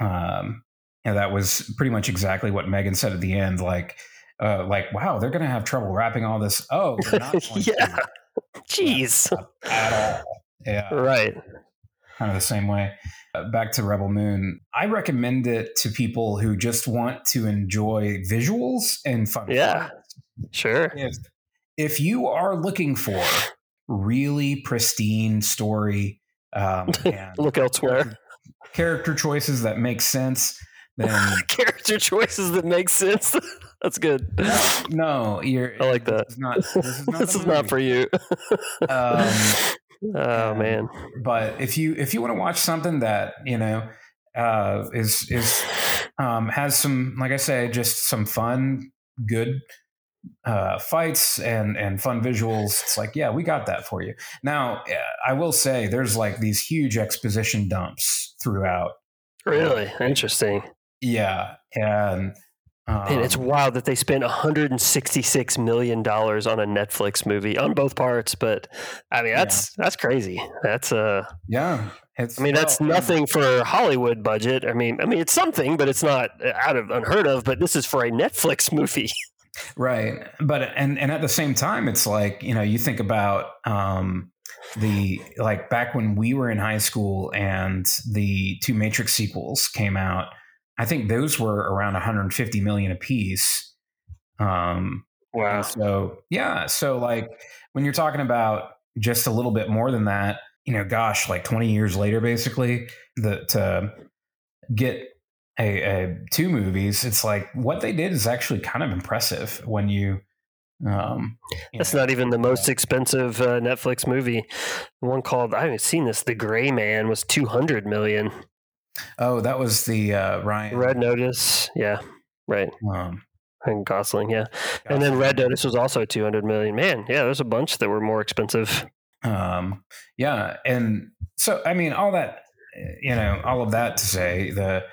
um, you know, that was pretty much exactly what Megan said at the end. Like, uh, like wow, they're going to have trouble wrapping all this. Oh, they're not Yeah. Jeez. at all. Yeah, Right. kind of the same way. Uh, back to Rebel Moon, I recommend it to people who just want to enjoy visuals and fun. Yeah. Sure. If, if you are looking for really pristine story um, and Look elsewhere. character choices that make sense, then Character choices that make sense. That's good. no, you're. I like that. This is not. This is not, this is not for you. Um, oh man. but if you if you want to watch something that you know uh, is is um, has some like I say just some fun, good uh, fights and and fun visuals, it's like yeah, we got that for you. Now I will say there's like these huge exposition dumps throughout. Really interesting. Yeah, and um, And it's wild that they spent 166 million dollars on a Netflix movie on both parts. But I mean, that's that's crazy. That's uh, yeah. It's, I mean, that's well, nothing for Hollywood budget. I mean, I mean, it's something, but it's not out of unheard of. But this is for a Netflix movie. right but and and at the same time it's like you know you think about um the like back when we were in high school and the two matrix sequels came out i think those were around 150 million apiece um Wow. so yeah so like when you're talking about just a little bit more than that you know gosh like 20 years later basically the to get a, a two movies it's like what they did is actually kind of impressive when you um That's know, not even the most expensive uh, Netflix movie. The one called I haven't seen this. The Gray Man was 200 million. Oh that was the uh ryan Red Notice, yeah, right. um And Gosling, yeah. And then Red Notice was also 200 million. Man, yeah, there's a bunch that were more expensive. um yeah and so i mean all that you know all of that to say the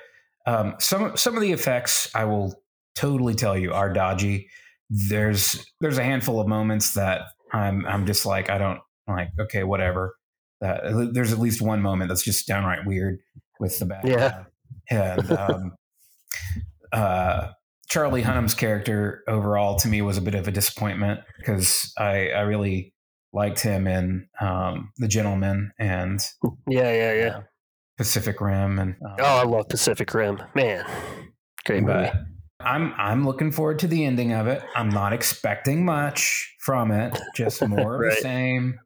um some some of the effects i will totally tell you are dodgy there's there's a handful of moments that i'm i'm just like i don't like okay whatever that there's at least one moment that's just downright weird with the bad Yeah. guy. and um uh charlie hunnam's character overall to me was a bit of a disappointment because i i really liked him in um the gentleman and Yeah, yeah, yeah. pacific rim and um, Oh, I love Pacific Rim. Man, great movie. I'm I'm looking forward to the ending of it. I'm not expecting much from it, just more of the same.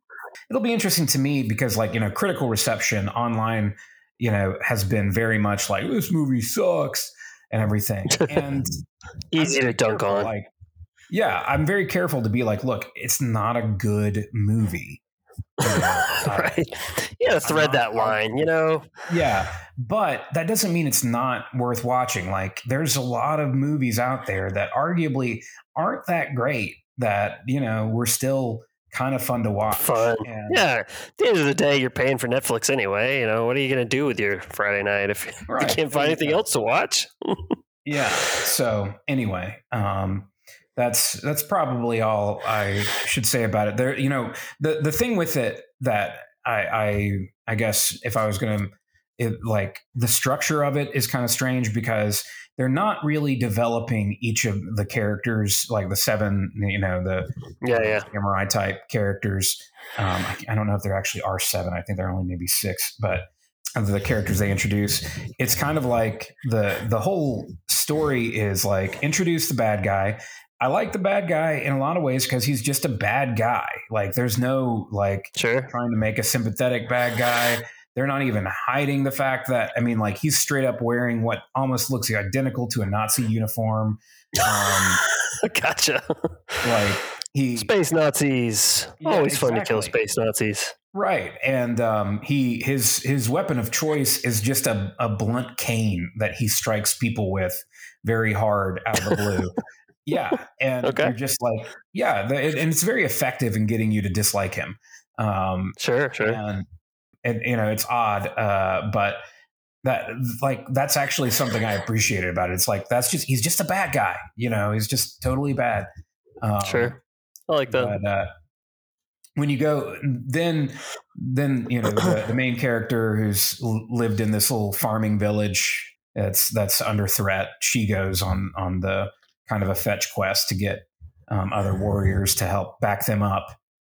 It'll be interesting to me because like, you know, critical reception online, you know, has been very much like this movie sucks and everything. And Easy to dunk on. Like, yeah, I'm very careful to be like, look, it's not a good movie. Right. You gotta thread that line, you know? Yeah, but that doesn't mean it's not worth watching. Like there's a lot of movies out there that arguably aren't that great that, you know, we're still kind of fun to watch. Fun. And- Yeah. At the end of the day, you're paying for Netflix anyway. You know, what are you gonna do with your Friday night if you can't find anything else to watch? Yeah. So anyway, um that's that's probably all I should say about it. There, you know, the the thing with it that I I I guess if I was gonna like the structure of it is kind of strange because they're not really developing each of the characters like the seven you know the Yeah, yeah. samurai type characters um, I, I don't know if there actually are seven i think there are only maybe six but of the characters they introduce it's kind of like the the whole story is like introduce the bad guy i like the bad guy in a lot of ways because he's just a bad guy like there's no like Sure. trying to make a sympathetic bad guy. They're not even hiding the fact that I mean, like he's straight up wearing what almost looks identical to a Nazi uniform. Um, gotcha. like he Space Nazis. Yeah, Always fun to kill space Nazis. right, and um, he his his weapon of choice is just a, a blunt cane that he strikes people with very hard out of the blue. yeah, and Okay. you're just like, yeah, the, and it's very effective in getting you to dislike him. Um, Sure, sure. and, and you know it's odd uh but that like that's actually something i appreciated about it it's like that's just he's just a bad guy you know he's just totally bad um, Sure. I like that. but uh when you go then then you know the, the main character who's lived in this little farming village that's that's under threat she goes on on the kind of a fetch quest to get um, other warriors to help back them up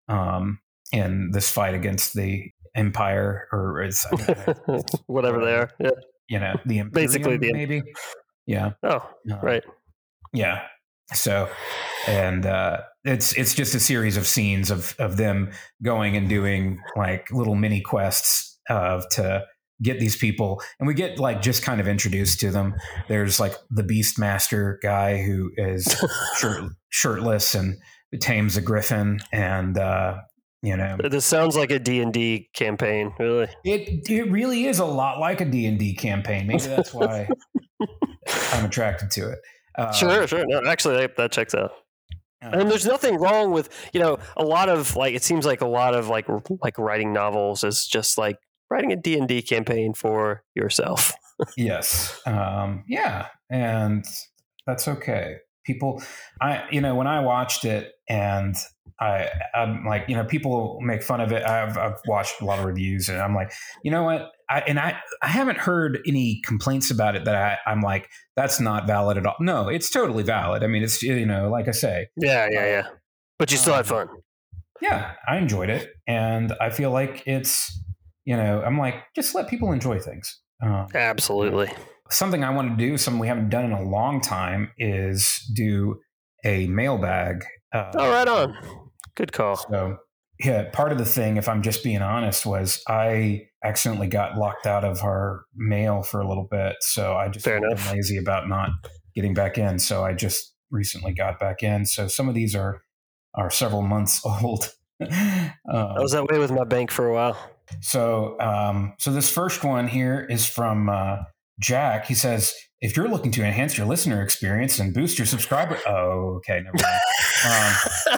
um, in this fight against the empire or it's Whatever they are. Yeah. you know the Basically the- maybe yeah Oh, Uh, right. yeah So, and uh, it's it's just a series of scenes of of them going and doing like little mini quests of to get these people, and we get like just kind of introduced to them. There's like the Beastmaster guy who is shirt, shirtless and tames a griffin, and uh, you know This sounds like a D&D campaign, really. it it really is a lot like a D and D campaign. Maybe that's why I'm attracted to it. Uh, sure, sure. No, actually, that, that checks out. uh, And there's nothing wrong with, you know, a lot of like it seems like a lot of like like writing novels is just like writing a D&D campaign for yourself. Yes. Um, yeah. And that's okay. People, I, you know, when I watched it and I, I'm like, you know, people make fun of it. I've, I've watched a lot of reviews and I'm like, you know what? I, and I, I haven't heard any complaints about it that I, I'm like, that's not valid at all. No, it's totally valid. I mean, it's, you know, like I say, Yeah, yeah, yeah. But you still had fun. yeah, I enjoyed it. And I feel like it's, you know, I'm like, just let people enjoy things. Uh, Absolutely. something I want to do, something we haven't done in a long time, is do a mailbag. Uh, Oh, right on. Good call. So, yeah, part of the thing, if I'm just being honest, was I accidentally got locked out of our mail for a little bit. So I just Fair been enough. lazy about not getting back in. So I just recently got back in. So some of these are are several months old. I um, was that way with my bank for a while. so, um, so this first one here is from uh, Jack. He says, "If you're looking to enhance your listener experience and boost your subscriber, oh, okay, never mind. Um,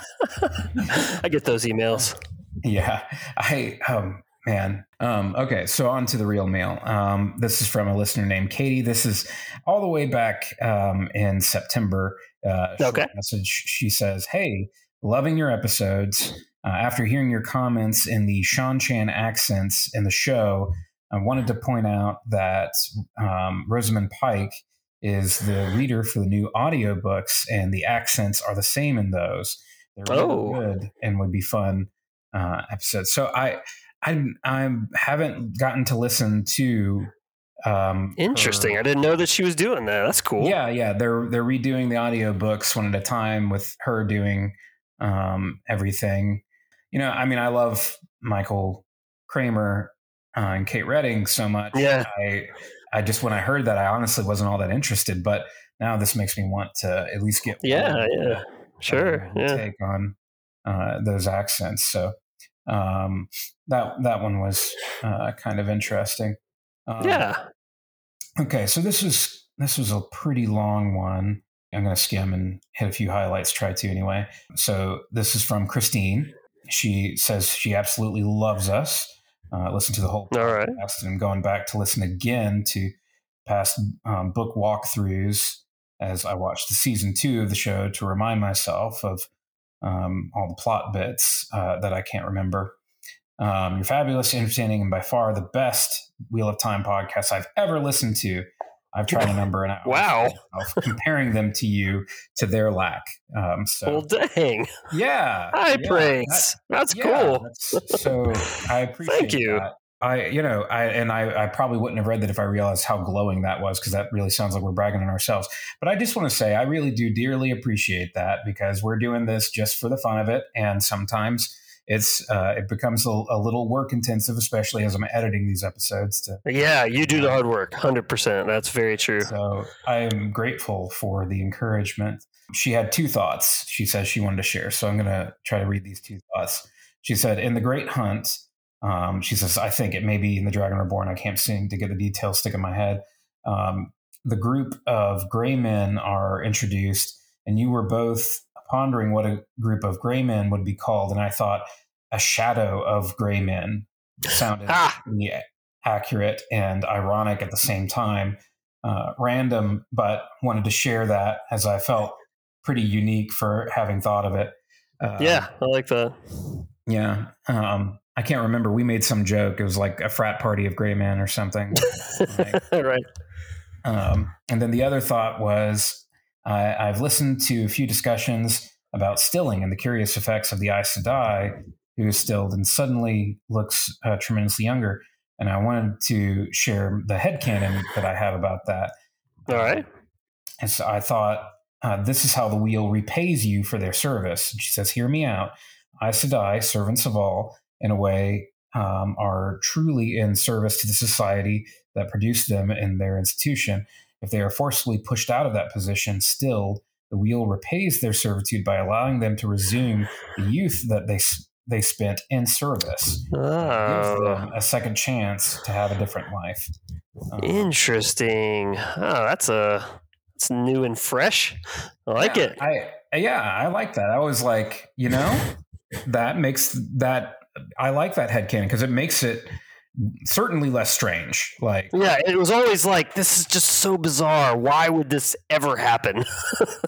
I get those emails. yeah, I, um, man, um, okay. So on to the real mail. Um, this is from a listener named Katie. This is all the way back um, in September. Uh, Okay. Message. She says, "Hey, loving your episodes." Uh, after hearing your comments in the Seanchan accents in the show, I wanted to point out that um, Rosamund Pike is the reader for the new audiobooks, and the accents are the same in those. They're really Oh. good and would be fun uh, episodes. So I, I, I haven't gotten to listen to. Um, Interesting. her- I didn't know that she was doing that. That's cool. yeah, yeah. They're they're redoing the audiobooks one at a time with her doing um, everything. You know, I mean, I love Michael Kramer uh, and Kate Reading so much. Yeah. I I just when I heard that, I honestly wasn't all that interested. But now this makes me want to at least get Yeah, yeah. Uh, Sure. Yeah. take on uh, those accents. So um, that that one was uh, kind of interesting. Um, Yeah. Okay, so this is this was a pretty long one. I'm going to skim and hit a few highlights. Try to anyway. So this is from Christine. She says she absolutely loves us. Uh, listen to the whole All right. podcast, and I'm going back to listen again to past um, book walkthroughs as I watched the season two of the show to remind myself of um, all the plot bits uh, that I can't remember. Um, you're fabulous, entertaining, and by far the best Wheel of Time podcast I've ever listened to. I've tried a number, and I Wow. comparing them to you to their lack. Um, so Well, dang. yeah, High yeah, praise. That's yeah, cool. that's- so I appreciate Thank you. that. I, you know, I and I, I probably wouldn't have read that if I realized how glowing that was, because that really sounds like we're bragging on ourselves. But I just want to say I really do dearly appreciate that because we're doing this just for the fun of it, and sometimes it's uh, it becomes a, a little work intensive, especially as I'm editing these episodes. To Yeah, you do the hard work. 100%. That's very true. so I am grateful for the encouragement. She had two thoughts she says she wanted to share. So I'm going to try to read these two thoughts. She said, In the Great Hunt, um, she says, I think it may be in The Dragon Reborn. I can't seem to get the details stick in my head. Um, the group of gray men are introduced, and you were both pondering what a group of gray men would be called. And I thought, a shadow of gray men sounded Ah. accurate and ironic at the same time. Uh, random, but wanted to share that as I felt pretty unique for having thought of it. Um, Yeah, I like that. yeah. Um, I can't remember. We made some joke. It was like a frat party of gray men or something. right. Um, and then the other thought was I, I've listened to a few discussions about stilling and the curious effects of the Aes Sedai, who is stilled and suddenly looks uh, tremendously younger. And I wanted to share the headcanon that I have about that. All right. And so I thought uh, this is how the wheel repays you for their service. And she says, Hear me out. Aes Sedai, servants of all, in a way, um, are truly in service to the society that produced them in their institution. If they are forcefully pushed out of that position, still, the wheel repays their servitude by allowing them to resume the youth that they they spent in service. Oh, them a second chance to have a different life. Um, interesting. Oh, that's a that's new and fresh. I like yeah, it. I yeah, I like that. I was like, you know, that makes that I like that head headcanon because it makes it certainly less strange. Like Yeah, it was always like this is just so bizarre. Why would this ever happen?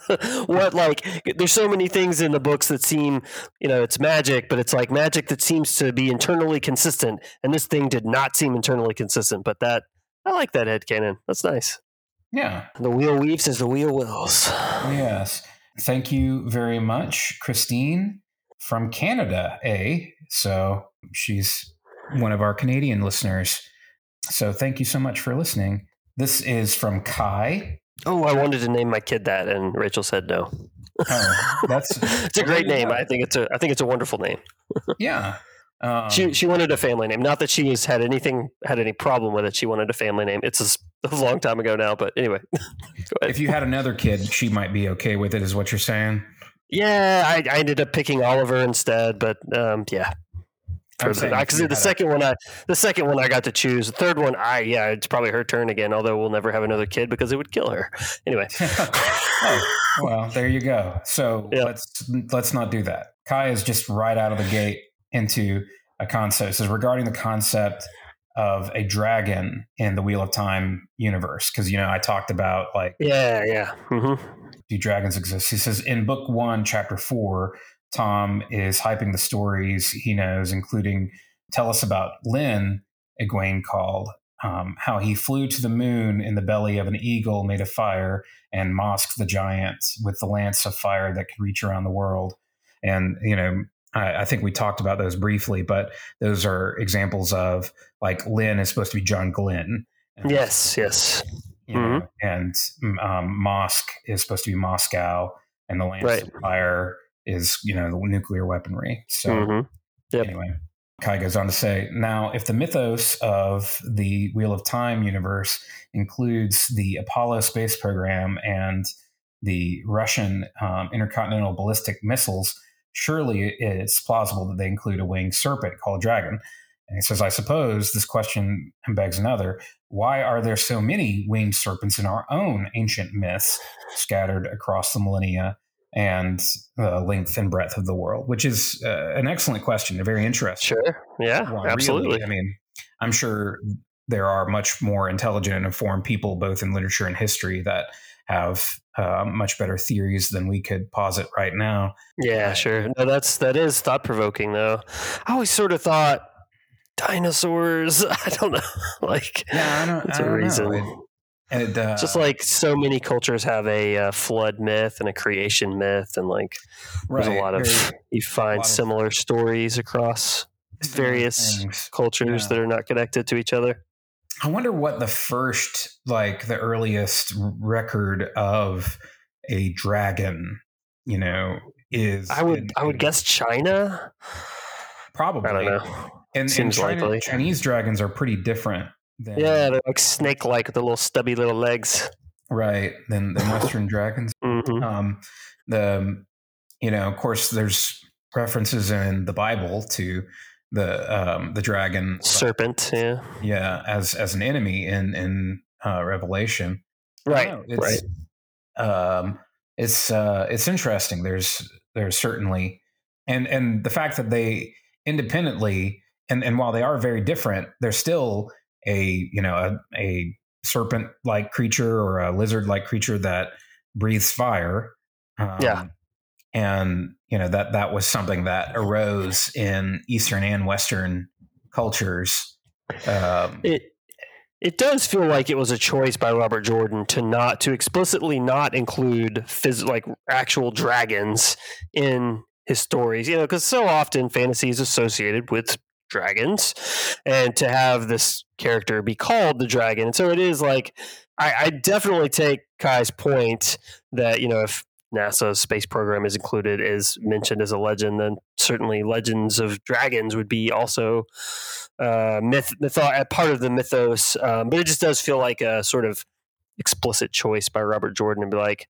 what like there's so many things in the books that seem, you know, it's magic, but it's like magic that seems to be internally consistent and this thing did not seem internally consistent, but that I like that head headcanon. That's nice. yeah, The wheel weaves as the wheel wills. yes. Thank you very much, Christine from Canada. Eh? So she's one of our Canadian listeners. So thank you so much for listening. This is from Kai. Oh, I wanted to name my kid that and Rachel said no. Oh, that's It's a great name. I think it's a I think it's a wonderful name. yeah. Um, she she wanted a family name. Not that she's had anything had any problem with it. She wanted a family name. It's a, long time ago now, but anyway. If you had another kid, she might be okay with it, is what you're saying. Yeah, I, I ended up picking Oliver instead, but um, yeah. I'm For saying the, if because the second one, I the second one I got to choose. The third one, I yeah, it's probably her turn again. Although we'll never have another kid because it would kill her. Anyway, oh, well, there you go. So Yeah. let's let's not do that. Kai is just right out of the gate into a concept. It says regarding the concept of a dragon in the Wheel of Time universe, because you know I talked about like yeah, yeah, hmm do dragons exist? He says in book one, chapter four, Tom is hyping the stories he knows, including tell us about Lenn, Egwene called, um, how he flew to the moon in the belly of an eagle made of fire and Mosk the giant with the lance of fire that could reach around the world. And, you know, I, I think we talked about those briefly, but those are examples of like Lenn is supposed to be John Glenn. Yes, yes, you know, and um, Mosk is supposed to be Moscow, and the Lance Right. Fire is you know the nuclear weaponry. So hmm Yep. anyway, Kai goes on to say, now if the mythos of the Wheel of Time universe includes the Apollo space program and the Russian um, intercontinental ballistic missiles, surely it's plausible that they include a winged serpent called dragon. And he says, I suppose this question begs another. Why are there so many winged serpents in our own ancient myths scattered across the millennia and the length and breadth of the world? Which is uh, an excellent question, a very interesting sure, yeah, one, really. absolutely. I mean, I'm sure there are much more intelligent and informed people, both in literature and history, that have uh, much better theories than we could posit right now. Yeah, sure. No, that's that is thought provoking though. I always sort of thought dinosaurs. I don't know, like Yeah, I don't. it's I a don't reason. Know. It, uh, Just like so many cultures have a uh, flood myth and a creation myth, and like there's a lot of very you find lot of- similar stories across various things. cultures Yeah. that are not connected to each other. I wonder what the first, like the earliest record of a dragon, you know, is. I would in- I would in- guess China. probably. I don't know. And, and China- likely. Chinese dragons are pretty different. Than, Yeah, they're like snake like with the little stubby little legs. right. Than than Western dragons. hmm Um, the you know, of course, there's references in the Bible to the um, the dragon, Serpent. Yeah. yeah, as as an enemy in in uh, Revelation. Right. know, right. It's, Um, it's uh, it's interesting. There's there's certainly, and and the fact that they independently and and while they are very different, they're still a you know a, a serpent like creature or a lizard like creature that breathes fire. Um, Yeah. and you know that that was something that arose in Eastern and Western cultures. Um, It it does feel like it was a choice by Robert Jordan to not to explicitly not include phys- like actual dragons in his stories. You know, because so often fantasy is associated with dragons, and to have this character be called the dragon, and so it is like. I, I definitely take Kai's point that you know if NASA's space program is included is mentioned as a legend, then certainly Legends of Dragons would be also uh, myth, mytho- part of the mythos. Um, but it just does feel like a sort of explicit choice by Robert Jordan to be like,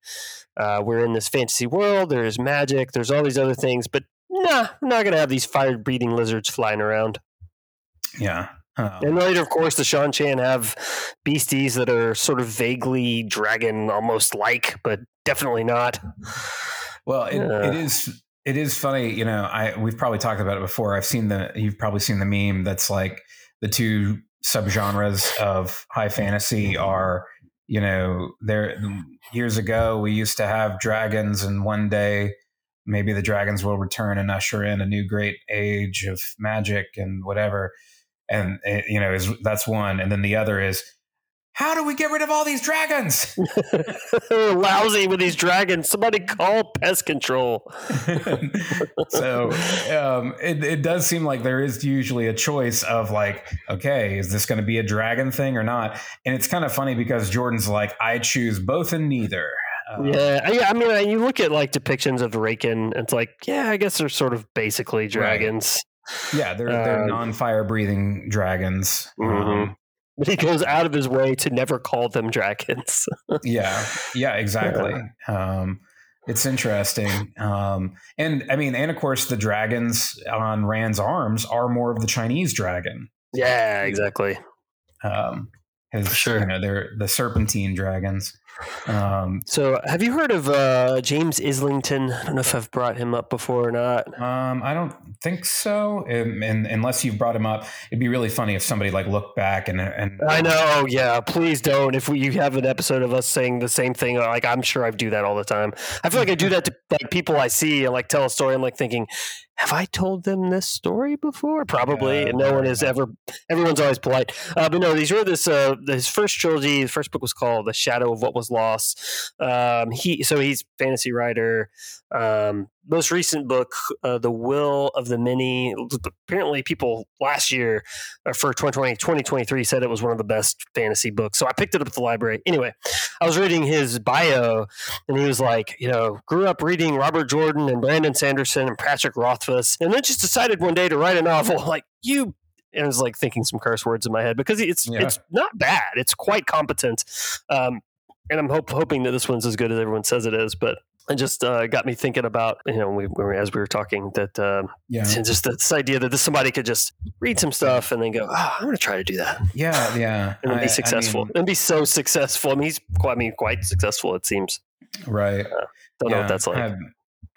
uh, we're in this fantasy world. There's magic. There's all these other things, but nah, I'm not going to have these fire breathing lizards flying around. Yeah. Um, And later, of course, the Seanchan have beasties that are sort of vaguely dragon almost like, but definitely not. well, it, Yeah. it is. It is funny, you know. I we've probably talked about it before. I've seen the. You've probably seen the meme that's like the two subgenres of high fantasy are, you know, there years ago we used to have dragons, and one day maybe the dragons will return and usher in a new great age of magic and whatever. And eh, you know, is that's one, and then the other is. How do we get rid of all these dragons? Lousy with these dragons. Somebody call pest control. so um, it, it does seem like there is usually a choice of like, okay, is this going to be a dragon thing or not? And it's kind of funny because Jordan's like, I choose both and neither. Uh, Yeah, I- yeah. I mean, uh, you look at like depictions of the Raken, it's like, yeah, I guess they're sort of basically dragons. yeah, they're they're Um, non-fire breathing dragons. Mhm. Um, But he goes out of his way to never call them dragons. yeah, yeah, exactly. Um, it's interesting, um, and I mean, and of course, the dragons on Rand's arms are more of the Chinese dragon. yeah, exactly. Um, For sure. you know, they're the serpentine dragons. Um, So, have you heard of uh, James Islington? I don't know if I've brought him up before or not. Um, I don't think so. Um, and unless you've brought him up, it'd be really funny if somebody like looked back and and I know. Oh, yeah. Please don't. If we, you have an episode of us saying the same thing, like I'm sure I do that all the time. I feel like I do that to like people I see and like tell a story. I'm like thinking, have I told them this story before? Probably. Yeah, and no one has ever. Everyone's always polite. Uh, but no, he's wrote this. Uh, his first trilogy. The first book was called "The Shadow of What Was Lost." Um, he so he's fantasy writer. Um, most recent book, uh, "The Will of the Many." Apparently, people last year uh, for 2020, 2023 said it was one of the best fantasy books. So I picked it up at the library. Anyway, I was reading his bio, and he was like, you know, grew up reading Robert Jordan and Brandon Sanderson and Patrick Rothfuss, and then just decided one day to write a novel. Like you. And I was like thinking some curse words in my head because it's Yeah. it's not bad. It's quite competent, um, and I'm hope, hoping that this one's as good as everyone says it is. But it just uh, got me thinking about you know we, we- as we were talking that uh, yeah, just this idea that this somebody could just read some stuff and then go, oh, I'm going to try to do that yeah, yeah, and I- I be successful mean, and be so successful. I mean, he's quite, I mean, quite successful. It seems. right. Don't know what that's like. I've-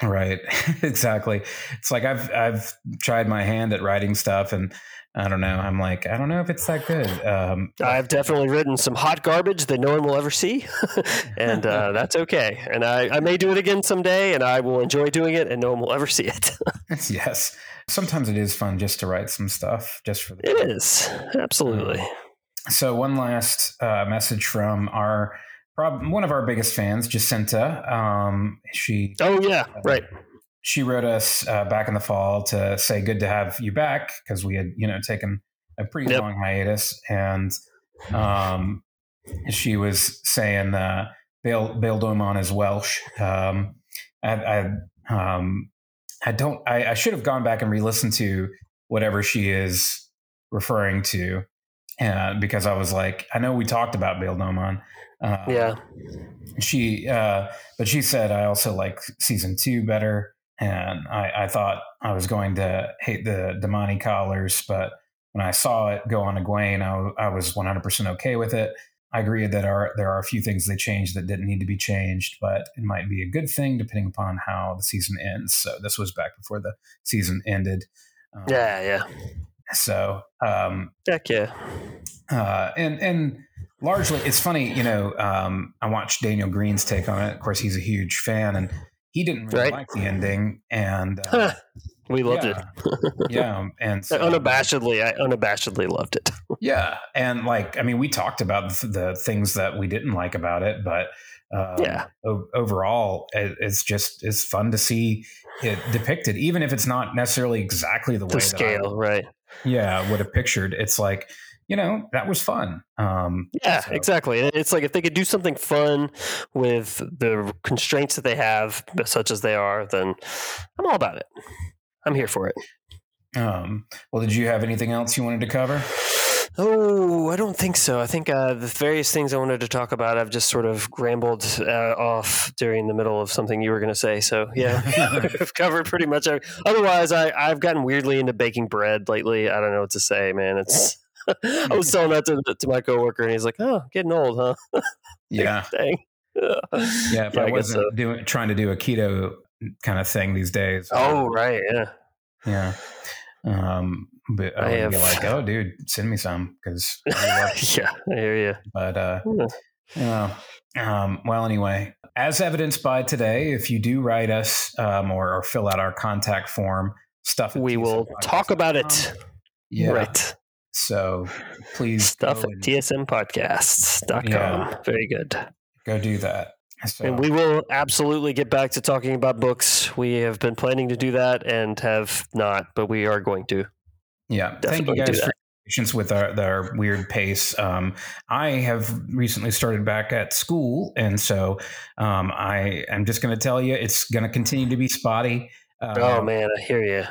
right, exactly. It's like I've I've tried my hand at writing stuff, and I don't know. I'm like, I don't know if it's that good. Um, I've definitely written some hot garbage that no one will ever see, and uh, that's okay. And I, I may do it again someday, and I will enjoy doing it, and no one will ever see it. yes. Sometimes it is fun just to write some stuff, just for the. it is absolutely. So one last uh, message from our prob- one of our biggest fans, Jacinta. Um, she Oh yeah, right. She wrote us uh, back in the fall to say good to have you back because we had you know taken a pretty Yep. long hiatus and um, she was saying uh, Bayle Bayle Domon is Welsh. Um, I, I um, I don't I, I should have gone back and re-listened to whatever she is referring to uh, because I was like I know we talked about Bayle Domon. Uh, Yeah, she uh but she said i also like season two better and i i thought i was going to hate the damane collars but when i saw it go on Egwene, I, I was 100% okay with it i agree that are there are a few things they changed that didn't need to be changed but it might be a good thing depending upon how the season ends so this was back before the season ended um, yeah, yeah. so um Heck yeah. uh, and and largely it's funny you know um, i watched Daniel Greene's take on it of course he's a huge fan and he didn't really Right. like the ending and uh, We loved yeah, it. yeah and so, unabashedly, I unabashedly loved it. yeah and like i mean we talked about the, things that we didn't like about it but um, Yeah. o- overall it, it's just it's fun to see it depicted even if it's not necessarily exactly the way The that I scale, right? yeah would have pictured it's like you know that was fun. Um, Yeah, so- exactly. It's like if they could do something fun with the constraints that they have, such as they are, then I'm all about it. I'm here for it. Um, well, did you have anything else you wanted to cover? Oh, I don't think so. I think uh, the various things I wanted to talk about, I've just sort of rambled uh, off during the middle of something you were going to say. So yeah, I've covered pretty much. Every, otherwise, I I've gotten weirdly into baking bread lately. I don't know what to say, man. It's I was telling that to, to my coworker, and he's like, "Oh, getting old, huh?" Yeah, Dang. yeah. If Yeah, I I wasn't so. doing trying to do a keto kind of thing these days. Oh, right. Yeah. yeah. Um, but I I would be like, oh, dude, send me some because. yeah, I hear you. but uh, Yeah. Yeah. Um, well, anyway, as evidenced by today, if you do write us um, or, or fill out our contact form, stuff We will talk about it. Yeah. Right. So please Stuff at tsmpodcasts.com. Yeah. Very good. go do that. So, And we will absolutely get back to talking about books. We have been planning to do that and have not, but we are going to. yeah, thank you guys for your patience with our, our weird pace. Um, I have recently started back at school, and so um, I am just going to tell you it's going to continue to be spotty. Oh man, I hear you.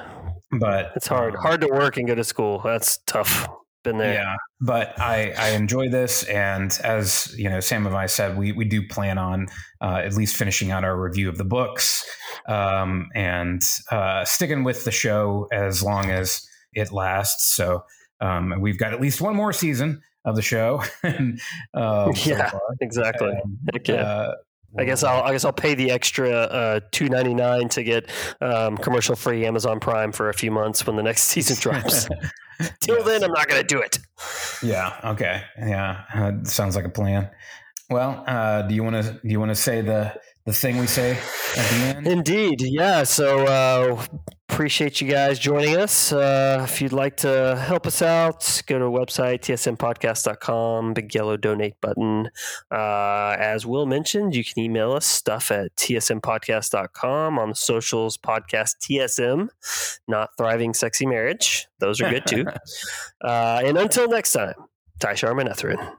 But It's hard. um, Hard to work and go to school. That's tough. Been there. Yeah, but I I enjoy this, and as you know, Sam and I said, we we do plan on uh, at least finishing out our review of the books, um, and uh, sticking with the show as long as it lasts. So um, we've got at least one more season of the show. and, um, Yeah. far. Exactly. And, yeah. uh, I guess I'll I guess I'll pay the extra uh, two ninety nine to get um, commercial free Amazon Prime for a few months when the next season drops. Till Yes. then, I'm not going to do it. Yeah. Okay. Yeah. Uh, sounds like a plan. Well, uh, do you want to do you want to say the the thing we say at the end? Indeed, yeah. So uh, appreciate you guys joining us. Uh, if you'd like to help us out, go to our website tsmpodcast.com. Big yellow donate button. Uh, as Will mentioned, you can email us stuff at tsmpodcast.com on the socials. Podcast TSM, not thriving sexy marriage. Those are good too. uh, and until next time, Tai'shar Manetheren.